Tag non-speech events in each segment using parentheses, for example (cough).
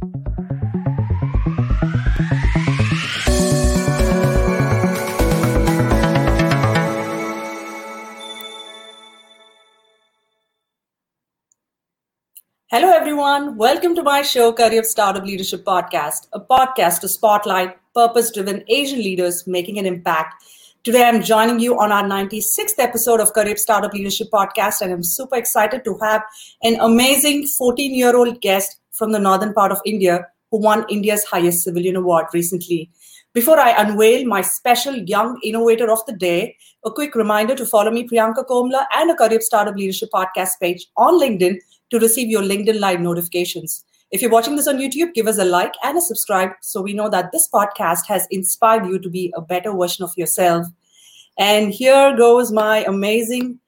Hello, everyone. Welcome to my show, Career Startup Leadership Podcast, a podcast to spotlight purpose driven Asian leaders making an impact. Today, I'm joining you on our 96th episode of Career Startup Leadership Podcast, and I'm super excited to have an amazing 14 year old guest from the northern part of India who won India's highest civilian award recently. Before I unveil my special Young Innovator of the Day, a quick reminder to follow me, Priyanka Komla, and a Career Startup Leadership Podcast page on LinkedIn to receive your LinkedIn Live notifications. If you're watching this on YouTube, give us a like and a subscribe so we know that this podcast has inspired you to be a better version of yourself. And here goes my amazing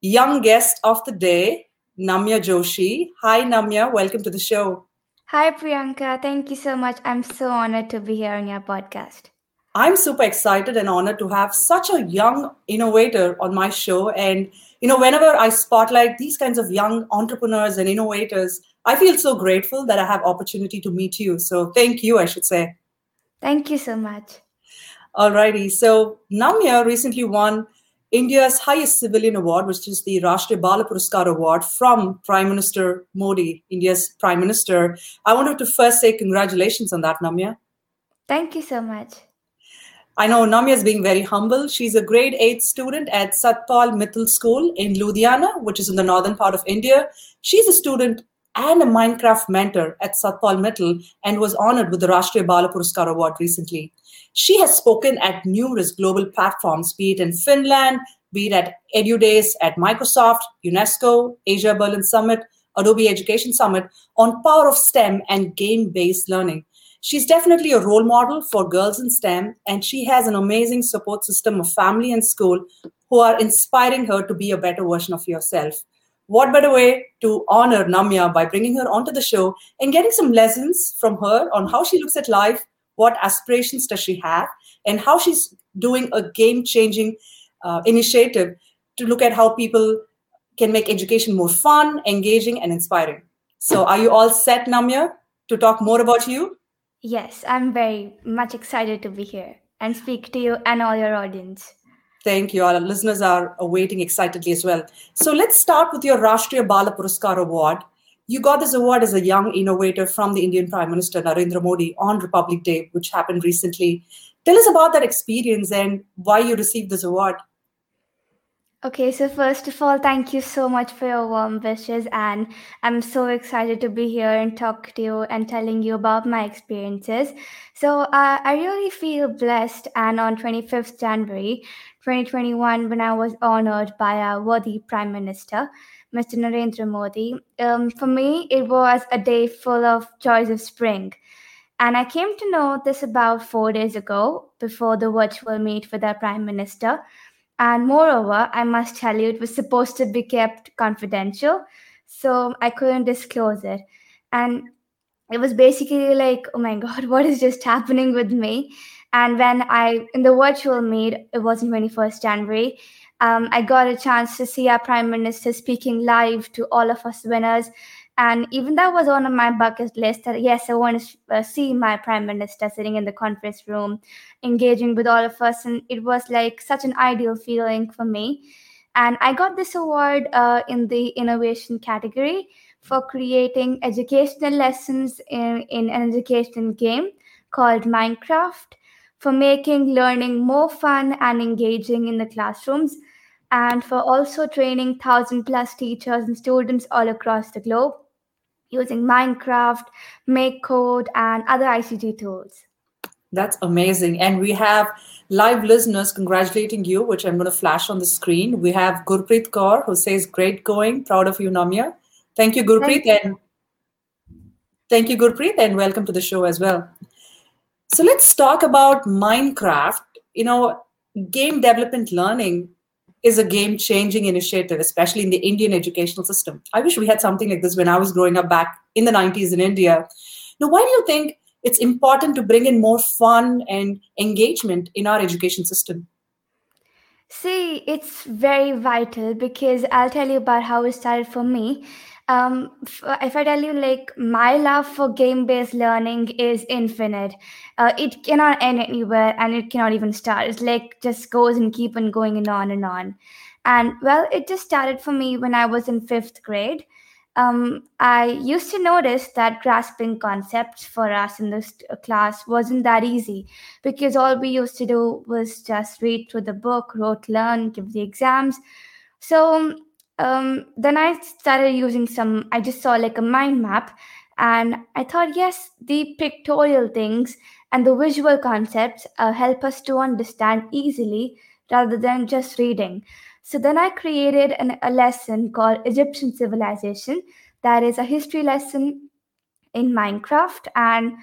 young guest of the day, Namya Joshi. Hi, Namya. Welcome to the show. Hi, Priyanka. Thank you so much. I'm so honored to be here on your podcast. I'm super excited and honored to have such a young innovator on my show. And you know, whenever I spotlight these kinds of young entrepreneurs and innovators, I feel so grateful that I have opportunity to meet you. So thank you, I should say. Thank you so much. Alrighty. So Namya recently won India's highest civilian award, which is the Rashtriya Bala Puraskar Award from Prime Minister Modi, India's Prime Minister. I wanted to first say congratulations on that, Namya. Thank you so much. I know Namya is being very humble. She's a grade 8 student at Satpal Mittal School in Ludhiana, which is in the northern part of India. She's a student and a Minecraft mentor at Satpal Mittal and was honored with the Rashtriya Bala Puraskar Award recently. She has spoken at numerous global platforms, be it in Finland, be it at EduDays at Microsoft, UNESCO, Asia Berlin Summit, Adobe Education Summit on power of STEM and game-based learning. She's definitely a role model for girls in STEM, and she has an amazing support system of family and school who are inspiring her to be a better version of yourself. What better way to honor Namya by bringing her onto the show and getting some lessons from her on how she looks at life, what aspirations does she have, and how she's doing a game changing uh, initiative to look at how people can make education more fun, engaging, and inspiring. So, are you all set, Namya, to talk more about you? Yes, I'm very much excited to be here and speak to you and all your audience. Thank you. Our listeners are awaiting excitedly as well. So let's start with your Rashtriya Bala Puraskar Award. You got this award as a young innovator from the Indian Prime Minister Narendra Modi on Republic Day, which happened recently. Tell us about that experience and why you received this award. Okay, so first of all, thank you so much for your warm wishes, and I'm so excited to be here and talk to you and telling you about my experiences. So, uh, I really feel blessed, and on 25th January 2021, when I was honored by our worthy Prime Minister, Mr. Narendra Modi, um, for me, it was a day full of joys of spring. And I came to know this about four days ago before the virtual meet with our Prime Minister. And moreover, I must tell you, it was supposed to be kept confidential. So I couldn't disclose it. And it was basically like, oh my God, (laughs) what is just happening with me? And when I, in the virtual meet, it was on 21st January, um, I got a chance to see our Prime Minister speaking live to all of us winners. And even that was on my bucket list that yes i want to uh, see my prime minister sitting in the conference room engaging with all of us. And it was like such an ideal feeling for me. And i got this award uh, in the innovation category for creating educational lessons in, in an education game called minecraft for making learning more fun and engaging in the classrooms and for also training 1000 plus teachers and students all across the globe using Minecraft, MakeCode, and other ICT tools. That's amazing. And we have live listeners congratulating you, which I'm going to flash on the screen. We have Gurpreet Kaur who says, Great going, proud of you, Namya. Thank you, Gurpreet. Thank you. And thank you, Gurpreet, and welcome to the show as well. So let's talk about Minecraft. You know, game development learning is a game changing initiative, especially in the Indian educational system. I wish we had something like this when I was growing up back in the 90s in India. Now, why do you think it's important to bring in more fun and engagement in our education system? See, it's very vital because I'll tell you about how it started for me. Um, if I tell you, like, my love for game based learning is infinite. Uh, it cannot end anywhere and it cannot even start. It's like just goes and keep on going and on and on. And well, it just started for me when I was in fifth grade. Um, I used to notice that grasping concepts for us in this uh, class wasn't that easy because all we used to do was just read through the book, rote, learn, give the exams. So um, then I started using some, I just saw like a mind map and I thought, yes, the pictorial things and the visual concepts uh, help us to understand easily rather than just reading. So then I created an, a lesson called Egyptian Civilization. That is a history lesson in Minecraft. And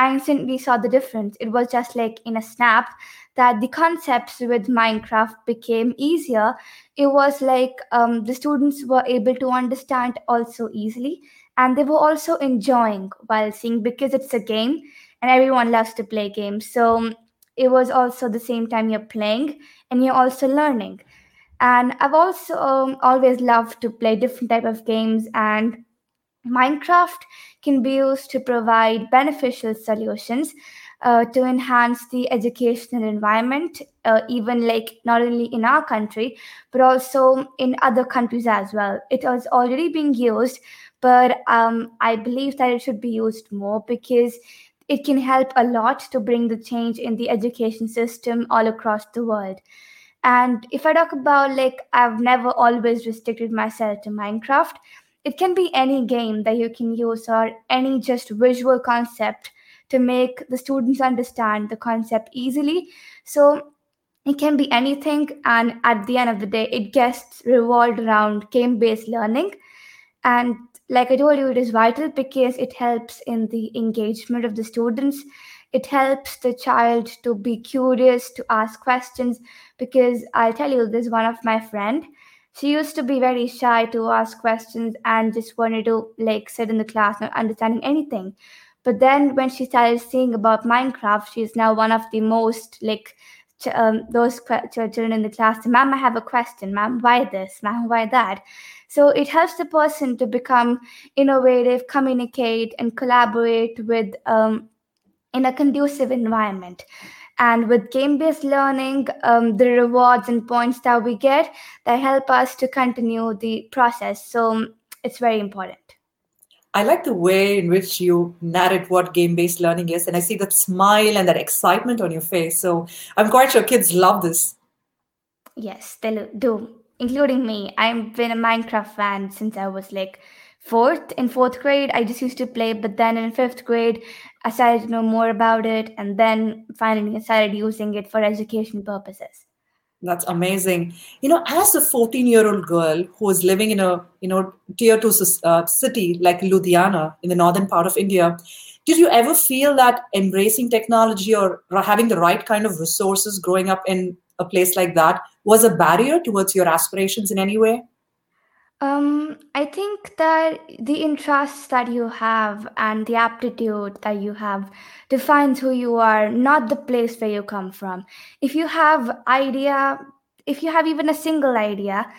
I instantly saw the difference. It was just like in a snap that the concepts with Minecraft became easier. It was like um, the students were able to understand also easily, and they were also enjoying while seeing because it's a game and everyone loves to play games. So it was also the same time you're playing and you're also learning. And I've also um, always loved to play different type of games and Minecraft can be used to provide beneficial solutions uh, to enhance the educational environment, uh, even like not only in our country, but also in other countries as well. It is already being used, but um, I believe that it should be used more because it can help a lot to bring the change in the education system all across the world. And if I talk about like, I've never always restricted myself to Minecraft. It can be any game that you can use or any just visual concept to make the students understand the concept easily. So it can be anything, and at the end of the day, it gets revolved around game based learning. And like I told you, it is vital because it helps in the engagement of the students. It helps the child to be curious, to ask questions. Because I'll tell you, this one of my friend, she used to be very shy to ask questions and just wanted to like sit in the class not understanding anything but then when she started seeing about Minecraft, she's now one of the most like ch- um, those children in the class. Ma'am, I have a question. Ma'am, why this? Ma'am, why that? So it helps the person to become innovative, communicate, and collaborate with um, in a conducive environment. And with game-based learning, um, the rewards and points that we get that help us to continue the process. So it's very important. I like the way in which you narrate what game based learning is, and I see that smile and that excitement on your face. So I'm quite sure kids love this. Yes, they do, including me. I've been a Minecraft fan since I was like fourth. In fourth grade, I just used to play, but then in fifth grade, I started to know more about it, and then finally I started using it for education purposes. That's amazing. You know, as a 14 year old girl who is living in a, you know, tier two uh, city like Ludhiana in the northern part of India, did you ever feel that embracing technology or having the right kind of resources growing up in a place like that was a barrier towards your aspirations in any way? Um, I think that the interests that you have and the aptitude that you have defines who you are, not the place where you come from. If you have idea, if you have even a single idea,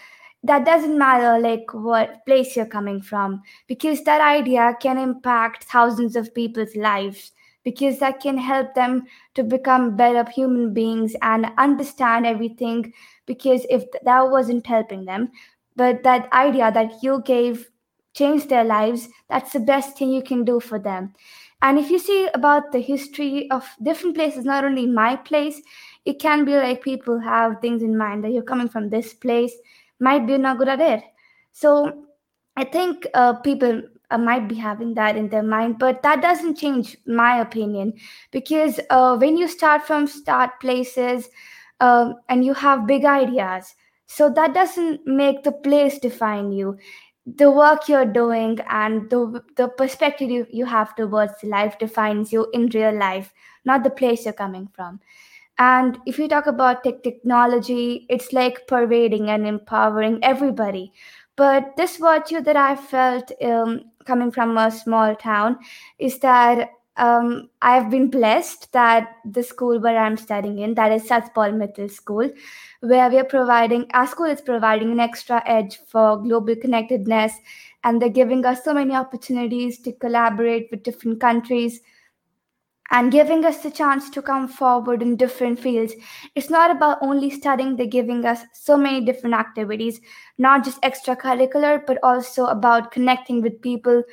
that doesn't matter like what place you're coming from because that idea can impact thousands of people's lives because that can help them to become better human beings and understand everything because if that wasn't helping them but that idea that you gave changed their lives that's the best thing you can do for them. And if you see about the history of different places not only my place it can be like people have things in mind that you're coming from this place might be not good at it. So i think uh, people uh, might be having that in their mind but that doesn't change my opinion. Because uh, when you start from start places uh, and you have big ideas so that doesn't make the place define you. The work you're doing and the, the perspective you, you have towards life defines you in real life not the place you're coming from. And if you talk about tech technology it's like pervading and empowering everybody. But this virtue that i felt um, coming from a small town is that um, I've been blessed that the school where I'm studying in, that is Satpal Mittal School, where we are providing, our school is providing an extra edge for global connectedness, and they're giving us so many opportunities to collaborate with different countries and giving us the chance to come forward in different fields. It's not about only studying, they're giving us so many different activities, not just extracurricular, but also about connecting with people.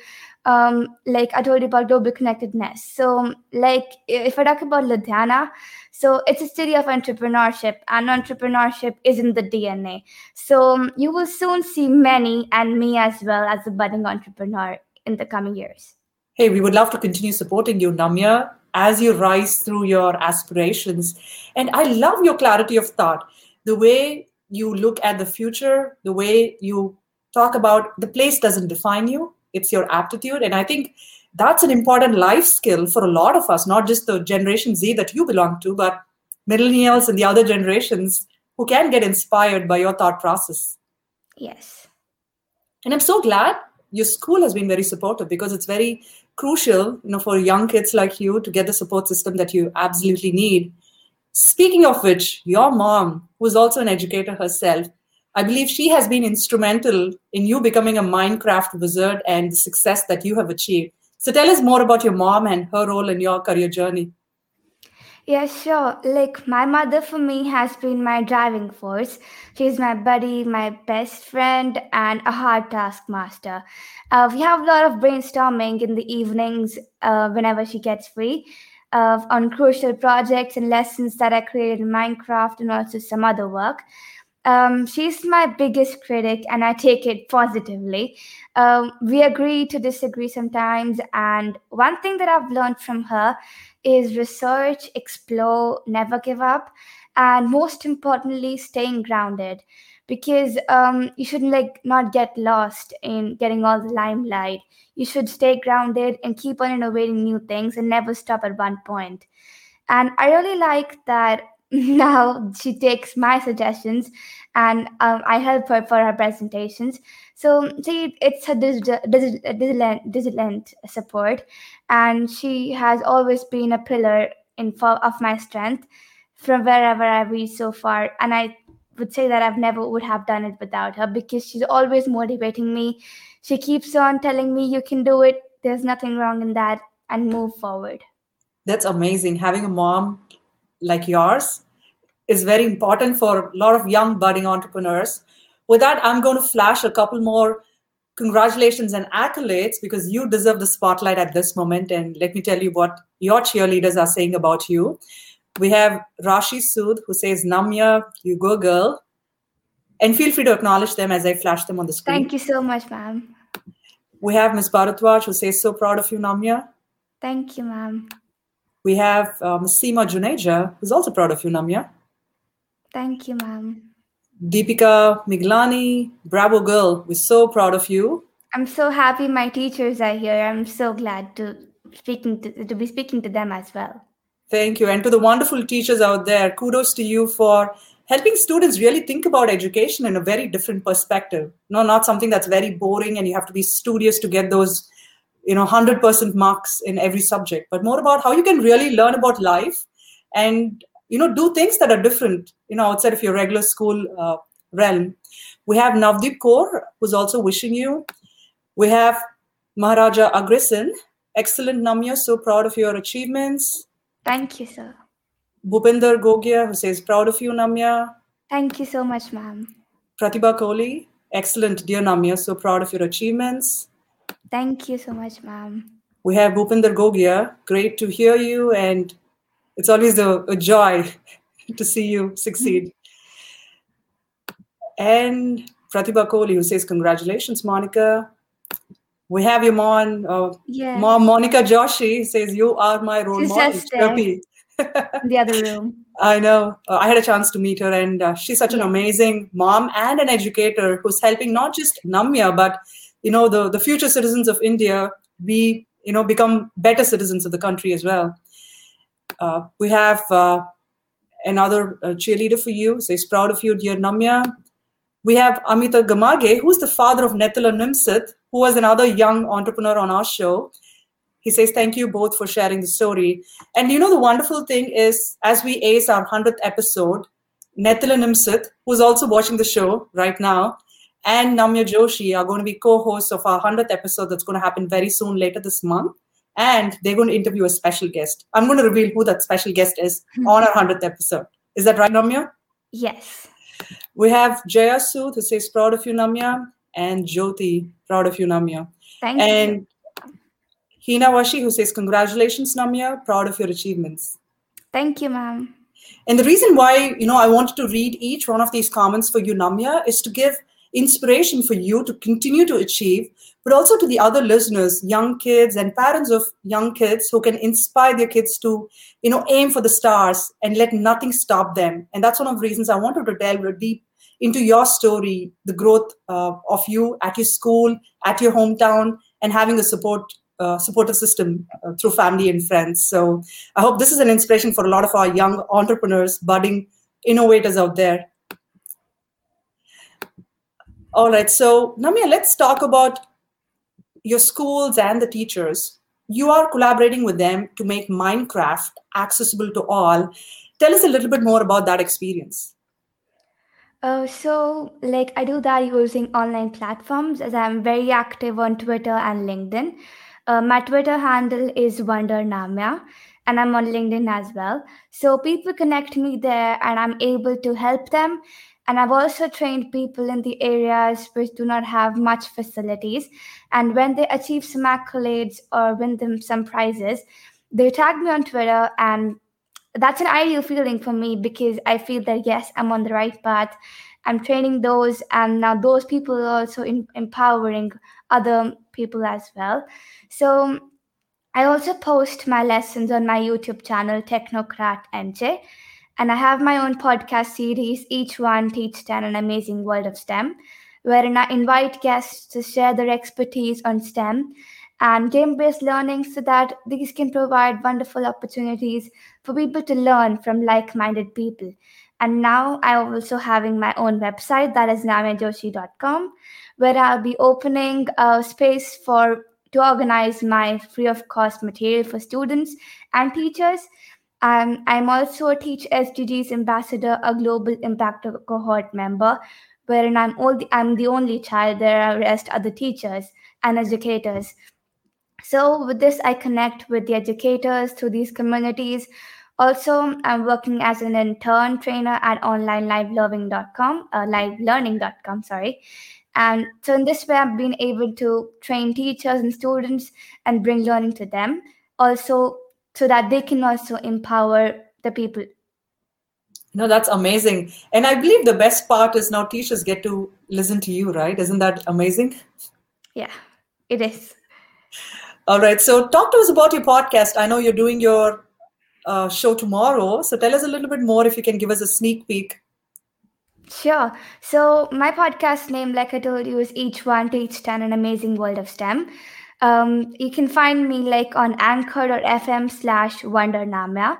Um, like I told you about global connectedness. So, like if I talk about Ludhiana, so it's a city of entrepreneurship, and entrepreneurship is in the DNA. So you will soon see many and me as well as a budding entrepreneur in the coming years. Hey, we would love to continue supporting you, Namya as you rise through your aspirations. And I love your clarity of thought, the way you look at the future, the way you talk about the place doesn't define you, it's your aptitude. And I think that's an important life skill for a lot of us, not just the Generation Z that you belong to, but millennials and the other generations who can get inspired by your thought process. Yes. And I'm so glad your school has been very supportive because it's very crucial you know for young kids like you to get the support system that you absolutely need. Speaking of which your mom who's also an educator herself i believe she has been instrumental in you becoming a minecraft wizard and the success that you have achieved. So tell us more about your mom and her role in your career journey yeah, sure. Like my mother for me has been my driving force. She's my buddy, my best friend, and a hard taskmaster. Uh, we have a lot of brainstorming in the evenings uh, whenever she gets free uh, on crucial projects and lessons that I created in Minecraft and also some other work. Um, she's my biggest critic, and I take it positively. Um, we agree to disagree sometimes, and one thing that I've learned from her is research, explore, never give up, and most importantly, staying grounded. Because um, you shouldn't like not get lost in getting all the limelight. You should stay grounded and keep on innovating new things and never stop at one point. And I really like that (laughs) now she takes my suggestions and um, I help her for her presentations. So see, it's a digital support, and she has always been a pillar in of my strength from wherever I've reached so far. And I would say that I've never would have done it without her because she's always motivating me. She keeps on telling me you can do it. There's nothing wrong in that, and move forward. That's amazing. Having a mom like yours is very important for a lot of young budding entrepreneurs. With that, I'm going to flash a couple more congratulations and accolades because you deserve the spotlight at this moment. And let me tell you what your cheerleaders are saying about you. We have Rashi Sood who says, Namya, you go girl. And feel free to acknowledge them as I flash them on the screen. Thank you so much, ma'am. We have Ms. Bharatwaj who says, so proud of you, Namya. Thank you, ma'am. We have Ms. Seema Juneja, who's also proud of you, Namya. Thank you, ma'am. Deepika Miglani, bravo girl. We're so proud of you. I'm so happy my teachers are here. I'm so glad to speaking to, to be speaking to them as well. Thank you. And to the wonderful teachers out there, kudos to you for helping students really think about education in a very different perspective. No, not something that's very boring and you have to be studious to get those, you know, 100% marks in every subject, but more about how you can really learn about life and you know do things that are different you know outside of your regular school uh, realm. We have navdeep kaur who's also wishing you. We have maharaja agrisin excellent namya so proud of your achievements. Thank you sir. Bhupinder gogia who says proud of you namya. Thank you so much ma'am. Pratibha kohli excellent dear namya so proud of your achievements thank you so much ma'am we have bhupinder gogia great to hear you and it's always a, a joy (laughs) to see you succeed. And Pratibha Kohli, who says, Congratulations, Monica. We have your mom, uh, yes. mom Monica Joshi, says, You are my role she's model. Just the other room. (laughs) I know. Uh, I had a chance to meet her, and uh, she's such yeah. an amazing mom and an educator who's helping not just Namya, but you know the the future citizens of India be you know become better citizens of the country as well. Uh, we have uh, another uh, cheerleader for you. Says proud of you, dear Namya. We have Amita Gamage, who's the father of Nethala Nimsith, who was another young entrepreneur on our show. He says, Thank you both for sharing the story. And you know, the wonderful thing is, as we ace our 100th episode, Nethala Nimsith, who's also watching the show right now, and Namya Joshi are going to be co hosts of our 100th episode that's going to happen very soon later this month. And they're going to interview a special guest. I'm going to reveal who that special guest is hmm. on our 100th episode. Is that right, Namya? Yes. We have Jaya Sood, who says, Proud of you, Namya, and Jyoti, proud of you, Namya. Thank you. and you. Hina Washi, who says, Congratulations, Namya, proud of your achievements. Thank you, ma'am. And the reason why, you know, I wanted to read each one of these comments for you, Namya, is to give inspiration for you to continue to achieve, but also to the other listeners, young kids and parents of young kids who can inspire their kids to, you know, aim for the stars and let nothing stop them. And that's one of the reasons I wanted to delve deep into your story, the growth uh, of you at your school, at your hometown, and having the support uh, supportive system uh, through family and friends. So I hope this is an inspiration for a lot of our young entrepreneurs, budding innovators out there. All right, so Namya, let's talk about your schools and the teachers. You are collaborating with them to make Minecraft accessible to all. Tell us a little bit more about that experience. Uh, so, like, I do that using online platforms as I'm very active on Twitter and LinkedIn. Uh, my Twitter handle is Wonder Namya, and I'm on LinkedIn as well. So people connect me there, and I'm able to help them. And I've also trained people in the areas which do not have much facilities. And when they achieve some accolades or win them some prizes, they tag me on Twitter, and that's an ideal feeling for me because I feel that yes, I'm on the right path. I'm training those, and now those people are also in, empowering other people as well. So I also post my lessons on my YouTube channel, Technocrat NJ. And I have my own podcast series, each one teach 10 an amazing world of STEM, wherein I invite guests to share their expertise on STEM and game based learning so that these can provide wonderful opportunities for people to learn from like minded people. And now I'm also having my own website that is namyajoshi.com, where I'll be opening a space for to organize my free of cost material for students and teachers. Um, I'm also a Teach SDGs ambassador, a global impact cohort member, wherein I'm, all the, I'm the only child. There are rest other teachers and educators. So with this, I connect with the educators through these communities. Also, I'm working as an intern trainer at onlinelivelearning.com, uh, livelearning.com, sorry. And so in this way, I've been able to train teachers and students and bring learning to them also so that they can also empower the people. No, that's amazing. And I believe the best part is now teachers get to listen to you, right? Isn't that amazing? Yeah, it is. All right. So talk to us about your podcast. I know you're doing your uh, show tomorrow. So tell us a little bit more if you can give us a sneak peek. Sure. So my podcast name, like I told you, is Each One Teach Ten, an amazing world of STEM. Um, you can find me like on Anchor or FM slash Wonder Namya,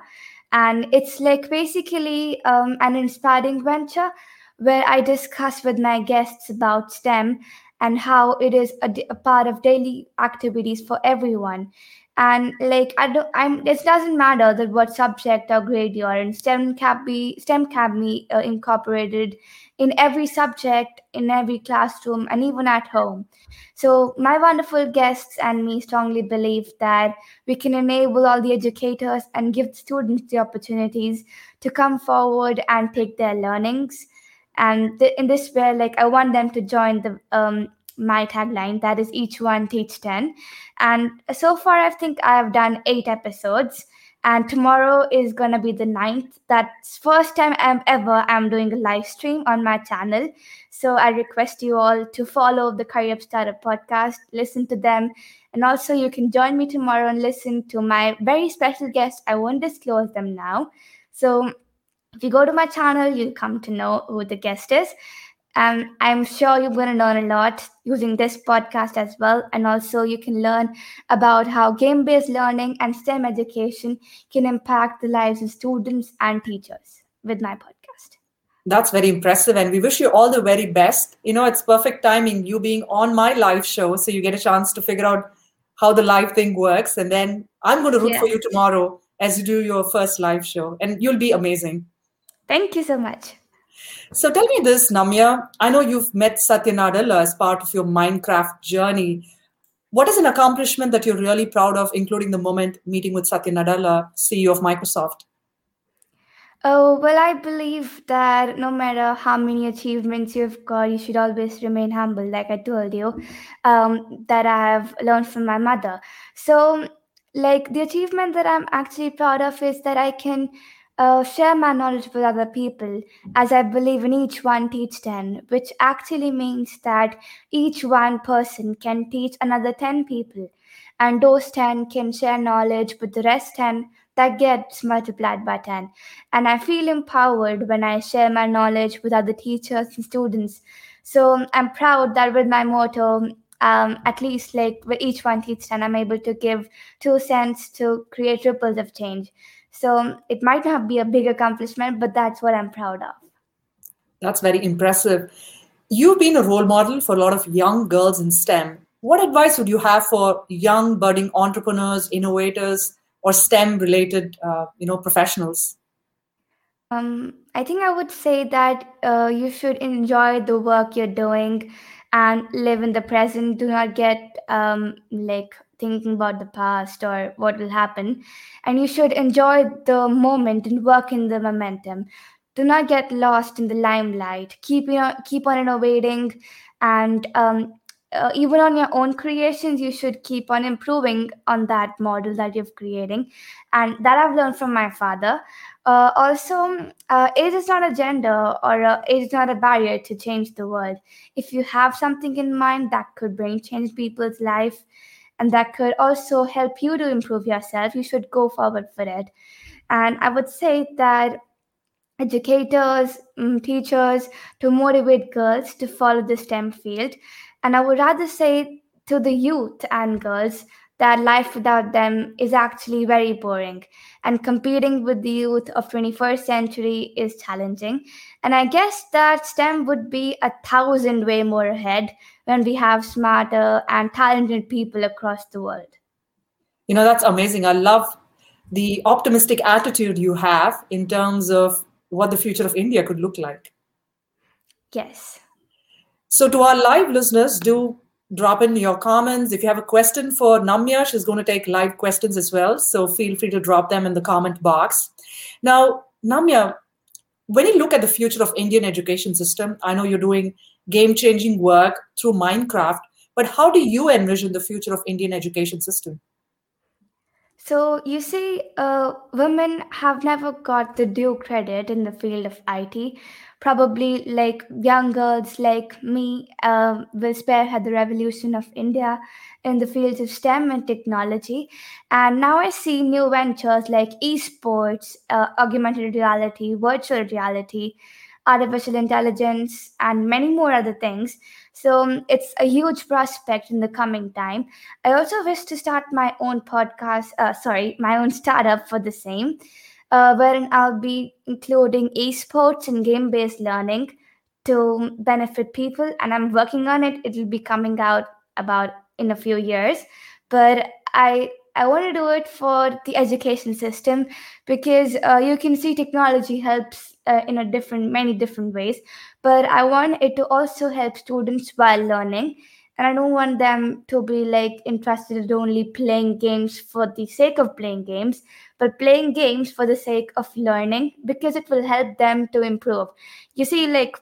and it's like basically um, an inspiring venture where I discuss with my guests about STEM and how it is a, a part of daily activities for everyone. And like i don't i'm it doesn't matter that what subject or grade you are in. Stem can be stem can be uh, incorporated in every subject in every classroom and even at home. So my wonderful guests and me strongly believe that we can enable all the educators and give students the opportunities to come forward and take their learnings. And th- in this way like i want them to join the um, my tagline that is each one teach 10 and so far i think i have done eight episodes and tomorrow is to be the ninth. That's first time i'm ever i'm doing a live stream on my channel. So i request you all to follow the career startup podcast listen to them. And also you can join me tomorrow and listen to my very special guest. I won't disclose them now. So if you go to my channel you'll come to know who the guest is and I'm sure you're going to learn a lot using this podcast as well. And also, you can learn about how game based learning and STEM education can impact the lives of students and teachers with my podcast. That's very impressive. And we wish you all the very best. You know, it's perfect timing, you being on my live show. So you get a chance to figure out how the live thing works. And then I'm going to root Yeah. for you tomorrow as you do your first live show. And you'll be amazing. Thank you so much. So tell me this, Namya. I know you've met Satya Nadella as part of your Minecraft journey. What is an accomplishment that you're really proud of, including the moment meeting with Satya Nadella, CEO of Microsoft? Oh, well, I believe that no matter how many achievements you've got, you should always remain humble, like I told you, um, that I have learned from my mother. So, like, the achievement that I'm actually proud of is that I can uh, share my knowledge with other people, as I believe in each one teach 10, which actually means that each one person can teach another 10 people, and those 10 can share knowledge with the rest 10 that gets multiplied by 10 and I feel empowered when I share my knowledge with other teachers and students. So I'm proud that with my motto, um, at least like with each one teach 10, I'm able to give two cents to create ripples of change. So it might not be a big accomplishment, but that's what I'm proud of. That's very impressive. You've been a role model for a lot of young girls in STEM. What advice would you have for young budding entrepreneurs, innovators, or STEM related, uh, you know, professionals? Um, I think I would say that uh, you should enjoy the work you're doing and live in the present. Do not get um, like thinking about the past or what will happen. And you should enjoy the moment and work in the momentum. Do not get lost in the limelight. Keep you know, keep on innovating, and um, uh, even on your own creations, you should keep on improving on that model that you're creating, and that I've learned from my father. Uh, also, uh, age is not a gender or uh, age is not a barrier to change the world. If you have something in mind that could bring change people's life and that could also help you to improve yourself, you should go forward for it. And I would say that educators, um, teachers to motivate girls to follow the STEM field. And I would rather say to the youth and girls that life without them is actually very boring and competing with the youth of 21st century is challenging and i guess that stem would be a thousand way more ahead when we have smarter and talented people across the world You know, that's amazing. I love the optimistic attitude you have in terms of what the future of India could look like. yes So, to our live listeners, do drop in your comments. If you have a question for Namya, she's going to take live questions as well. So, feel free to drop them in the comment box. Now, Namya, when you look at the future of Indian education system, I know you're doing game-changing work through Minecraft, but how do you envision the future of Indian education system? So you see, uh, women have never got the due credit in the field of IT. Probably like young girls like me uh, will spearhead the revolution of India in the fields of STEM and technology. And now I see new ventures like esports, uh, augmented reality, virtual reality, artificial intelligence, and many more other things. So um, it's a huge prospect in the coming time. I also wish to start my own podcast, uh, sorry, my own startup for the same, uh, wherein I'll be including esports and game based learning to benefit people. And I'm working on it. It will be coming out about in a few years. But I I want to do it for the education system because uh, you can see technology helps uh, in a different, many different ways. But I want it to also help students while learning, and I don't want them to be like interested in only playing games for the sake of playing games, but playing games for the sake of learning because it will help them to improve. You see, like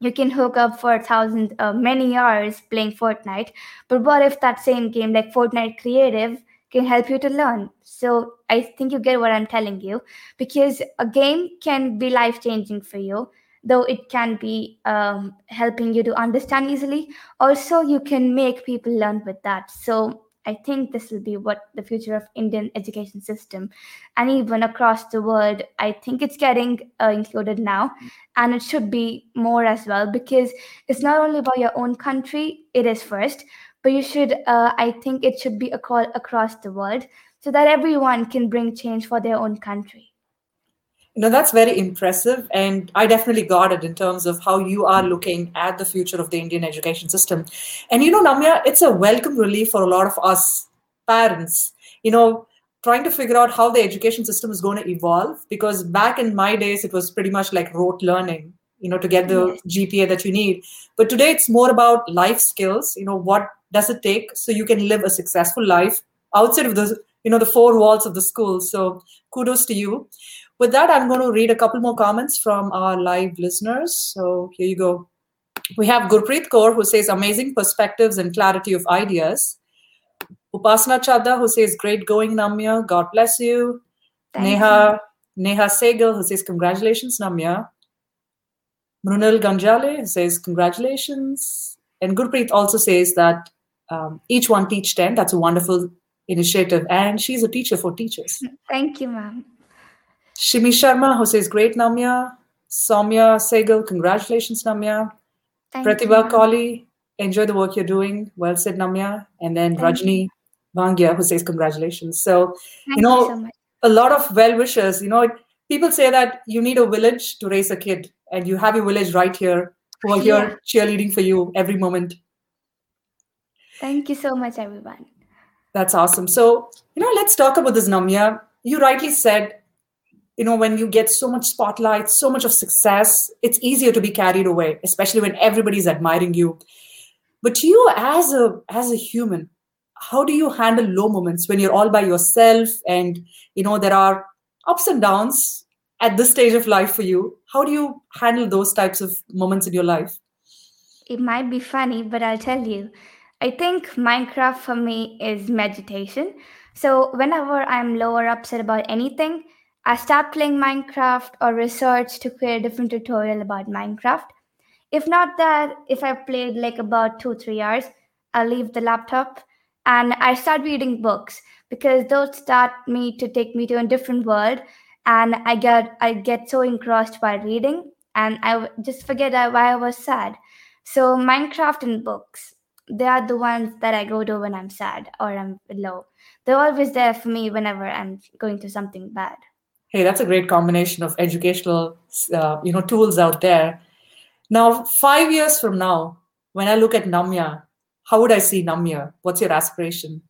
you can hook up for a thousand uh, many hours playing Fortnite, but what if that same game, like Fortnite Creative, can help you to learn. So I think you get what I'm telling you because a game can be life changing for you, though it can be um, helping you to understand easily. Also, you can make people learn with that. So I think this will be what the future of Indian education system, and even across the world. I think it's getting uh, included now, and it should be more as well because it's not only about your own country. It is first, but you should uh, i think it should be a call across the world so that everyone can bring change for their own country no, that's very impressive. And I definitely got it in terms of how you are looking at the future of the Indian education system. And, you know, Namya, it's a welcome relief for a lot of us parents, you know, trying to figure out how the education system is going to evolve. Because back in my days, it was pretty much like rote learning, you know, to get the. GPA that you need. But today, it's more about life skills. You know, what does it take so you can live a successful life outside of the you know the four walls of the school so kudos to you with that i'm going to read a couple more comments from our live listeners so here you go we have Gurpreet Kaur who says amazing perspectives and clarity of ideas. Upasana Chadda who says great going Namya, God bless you. Thank Neha you. Neha Segal who says congratulations Namya. Mrunal Ganjale says congratulations. And Gurpreet also says that um, each one teach 10. That's a wonderful initiative. And she's a teacher for teachers. Thank you, ma'am. Shimi Sharma who says great Namya. Soumya Segal, congratulations Namya. Thank Pratibha Kohli, enjoy the work you're doing. Well said, Namya. And then Thank Rajni Bangya, who says congratulations. So, Thank you know, you so a lot of well wishers. You know, people say that you need a village to raise a kid, and you have your village right here who are yeah. here cheerleading for you every moment. Thank you so much, everyone. That's awesome. So, you know, let's talk about this, Namya. You rightly said you know when you get so much spotlight so much of success it's easier to be carried away especially when everybody's admiring you but you as a as a human how do you handle low moments when you're all by yourself and you know there are ups and downs at this stage of life for you how do you handle those types of moments in your life? It might be funny but i'll tell you. I think minecraft for me is meditation. So whenever i'm low or upset about anything I start playing Minecraft or research to create a different tutorial about Minecraft. If not that, if I've played like about two, three hours, I'll leave the laptop and I start reading books because those start me to take me to a different world and I get I get so engrossed by reading and I just forget why I was sad. So Minecraft and books, they are the ones that I go to when I'm sad or I'm low. They're always there for me whenever I'm going through something bad hey that's a great combination of educational uh, you know tools out there now five years from now when i look at namya how would i see namya what's your aspiration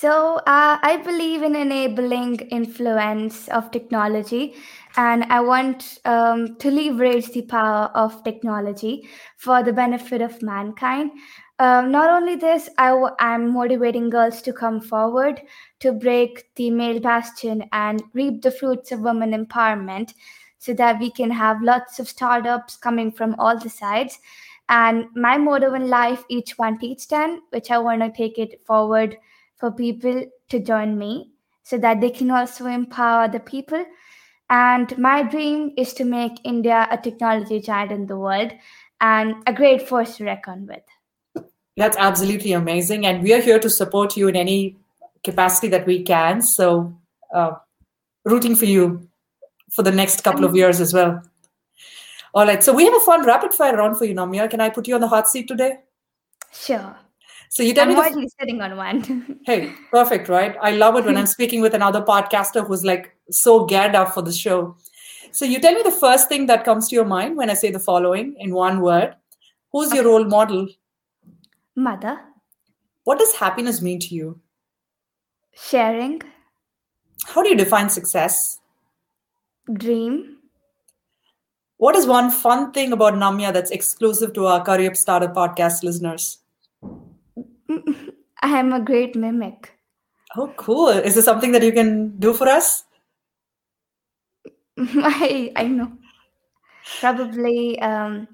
so uh, i believe in enabling influence of technology and i want um, to leverage the power of technology for the benefit of mankind um, not only this, i w- I'm motivating girls to come forward to break the male bastion and reap the fruits of women empowerment so that we can have lots of startups coming from all the sides. And my motto in life, each one teach 10, which I want to take it forward for people to join me so that they can also empower the people. And my dream is to make India a technology giant in the world and a great force to reckon with. That's absolutely amazing. And we are here to support you in any capacity that we can. So, uh, rooting for you for the next couple of years as well. All right. So, we have a fun rapid fire round for you, Namya. Can I put you on the hot seat today? Sure. So you tell I'm me the... sitting on one. (laughs) hey, perfect, right? I love it when I'm speaking with another podcaster who's like so geared up for the show. So you tell me the first thing that comes to your mind when I say the following in one word. Who's okay. your role model Mother. What does happiness mean to you? Sharing. How do you define success? Dream. What is one fun thing about Namya that's exclusive to our Career Startup podcast listeners? I am a great mimic. Oh, cool. Is this something that you can do for us? (laughs) I, I know. Probably um,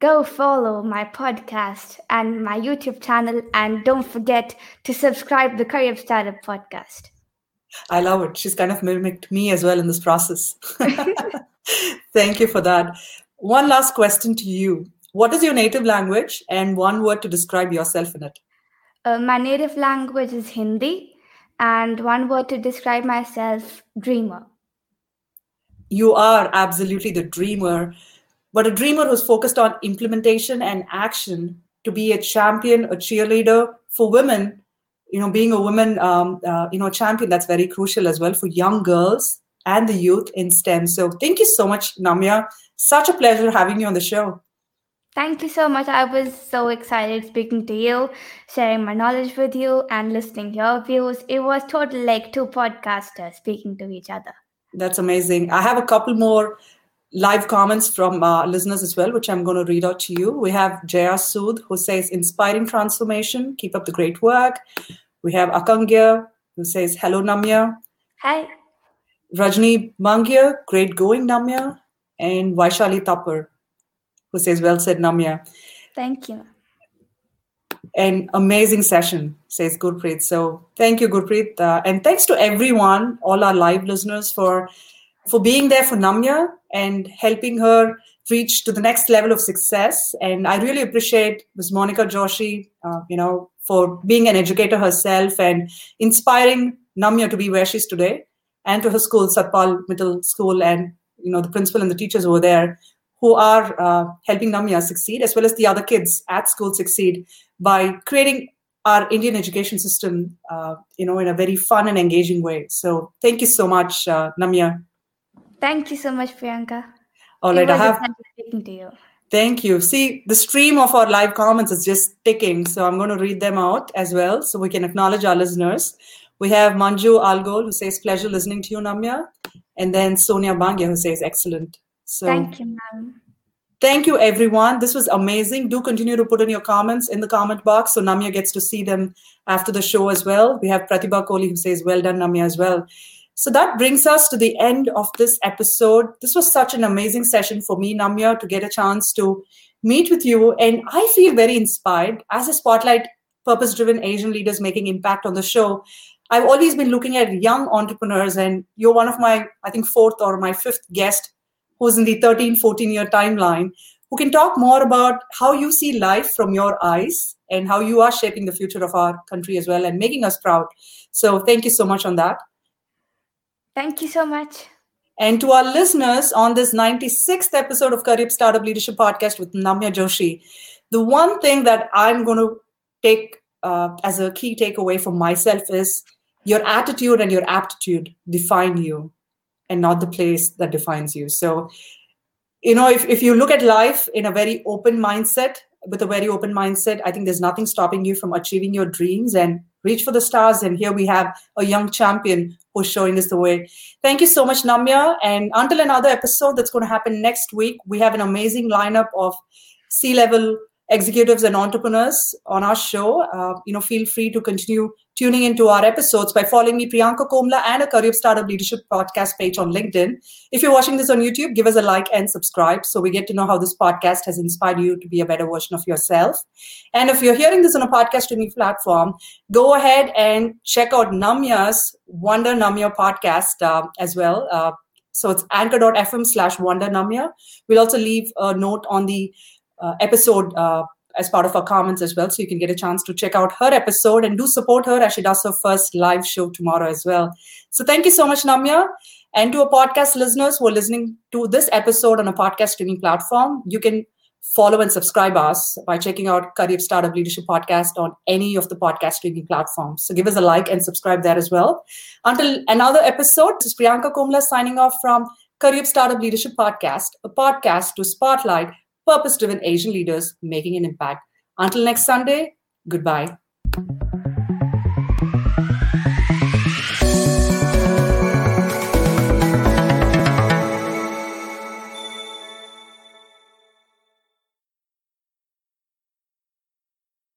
go follow my podcast and my YouTube channel. And don't forget to subscribe the Career Startup podcast. I love it. She's kind of mimicked me as well in this process. (laughs) Thank you for that. One last question to you. What is your native language and one word to describe yourself in it? Uh, my native language is Hindi, and one word to describe myself dreamer. You are absolutely the dreamer but a dreamer who's focused on implementation and action to be a champion, a cheerleader for women. You know, being a woman, um, uh, you know, champion that's very crucial as well for young girls and the youth in STEM. So thank you so much, Namya. Such a pleasure having you on the show. Thank you so much. I was so excited speaking to you, sharing my knowledge with you, and listening to your views. It was totally like two podcasters speaking to each other. That's amazing. I have a couple more live comments from uh, listeners as well, which I'm going to read out to you. We have Jaya Sood, who says, inspiring transformation. Keep up the great work. We have Akangya, who says, hello, Namya. Hi. Rajni Mangia, great going, Namya. And Vaishali Tapar, who says, well said, Namya. Thank you. An amazing session, says Gurpreet. So thank you, Gurpreet. Uh, and thanks to everyone, all our live listeners, for for being there for Namya and helping her reach to the next level of success. And I really appreciate Ms. Monica Joshi, uh, you know, for being an educator herself and inspiring Namya to be where she's today, and to her school, Satpal Mittal School, and you know the principal and the teachers over there who are uh, helping Namya succeed, as well as the other kids at school succeed by creating our Indian education system, uh, you know, in a very fun and engaging way. So thank you so much, uh, Namya. Thank you so much, Priyanka. All right, I have. Speaking to you. Thank you. See, the stream of our live comments is just ticking, so I'm going to read them out as well, so we can acknowledge our listeners. We have Manju Algol who says, "Pleasure listening to you, Namya," and then Sonia Bangya who says, "Excellent." So, thank you, ma'am. Thank you, everyone. This was amazing. Do continue to put in your comments in the comment box so Namya gets to see them after the show as well. We have Pratibha Kohli who says, Well done, Namya, as well. So that brings us to the end of this episode. This was such an amazing session for me, Namya, to get a chance to meet with you. And I feel very inspired as a spotlight purpose driven Asian leaders making impact on the show. I've always been looking at young entrepreneurs, and you're one of my, I think, fourth or my fifth guest who's in the 13, 14 year timeline, who can talk more about how you see life from your eyes and how you are shaping the future of our country as well and making us proud. So, thank you so much on that. Thank you so much. And to our listeners on this 96th episode of Career Startup Leadership Podcast with Namya Joshi, the one thing that I'm going to take uh, as a key takeaway for myself is your attitude and your aptitude define you and not the place that defines you. So, you know, if, if you look at life in a very open mindset, with a very open mindset, I think there's nothing stopping you from achieving your dreams and reach for the stars. And here we have a young champion who's showing us the way. Thank you so much, Namya. And until another episode that's going to happen next week, we have an amazing lineup of C level executives and entrepreneurs on our show. Uh, you know, feel free to continue tuning into our episodes by following me, Priyanka Komla, and a Career Startup Leadership podcast page on LinkedIn. If you're watching this on YouTube, give us a like and subscribe so we get to know how this podcast has inspired you to be a better version of yourself. And if you're hearing this on a podcast streaming platform, go ahead and check out Namya's Wonder Namya podcast uh, as well. Uh, so it's anchor.fm slash Wonder Namya. We'll also leave a note on the episode uh, as part of our comments as well. So you can get a chance to check out her episode and do support her as she does her first live show tomorrow as well. So thank you so much, Namya. And to our podcast listeners who are listening to this episode on a podcast streaming platform, you can follow and subscribe us by checking out Career Startup Leadership Podcast on any of the podcast streaming platforms. So give us a like and subscribe there as well. Until another episode, this is Priyanka Komla signing off from Career Startup Leadership Podcast, a podcast to spotlight purpose driven Asian leaders making an impact. Until next Sunday, goodbye.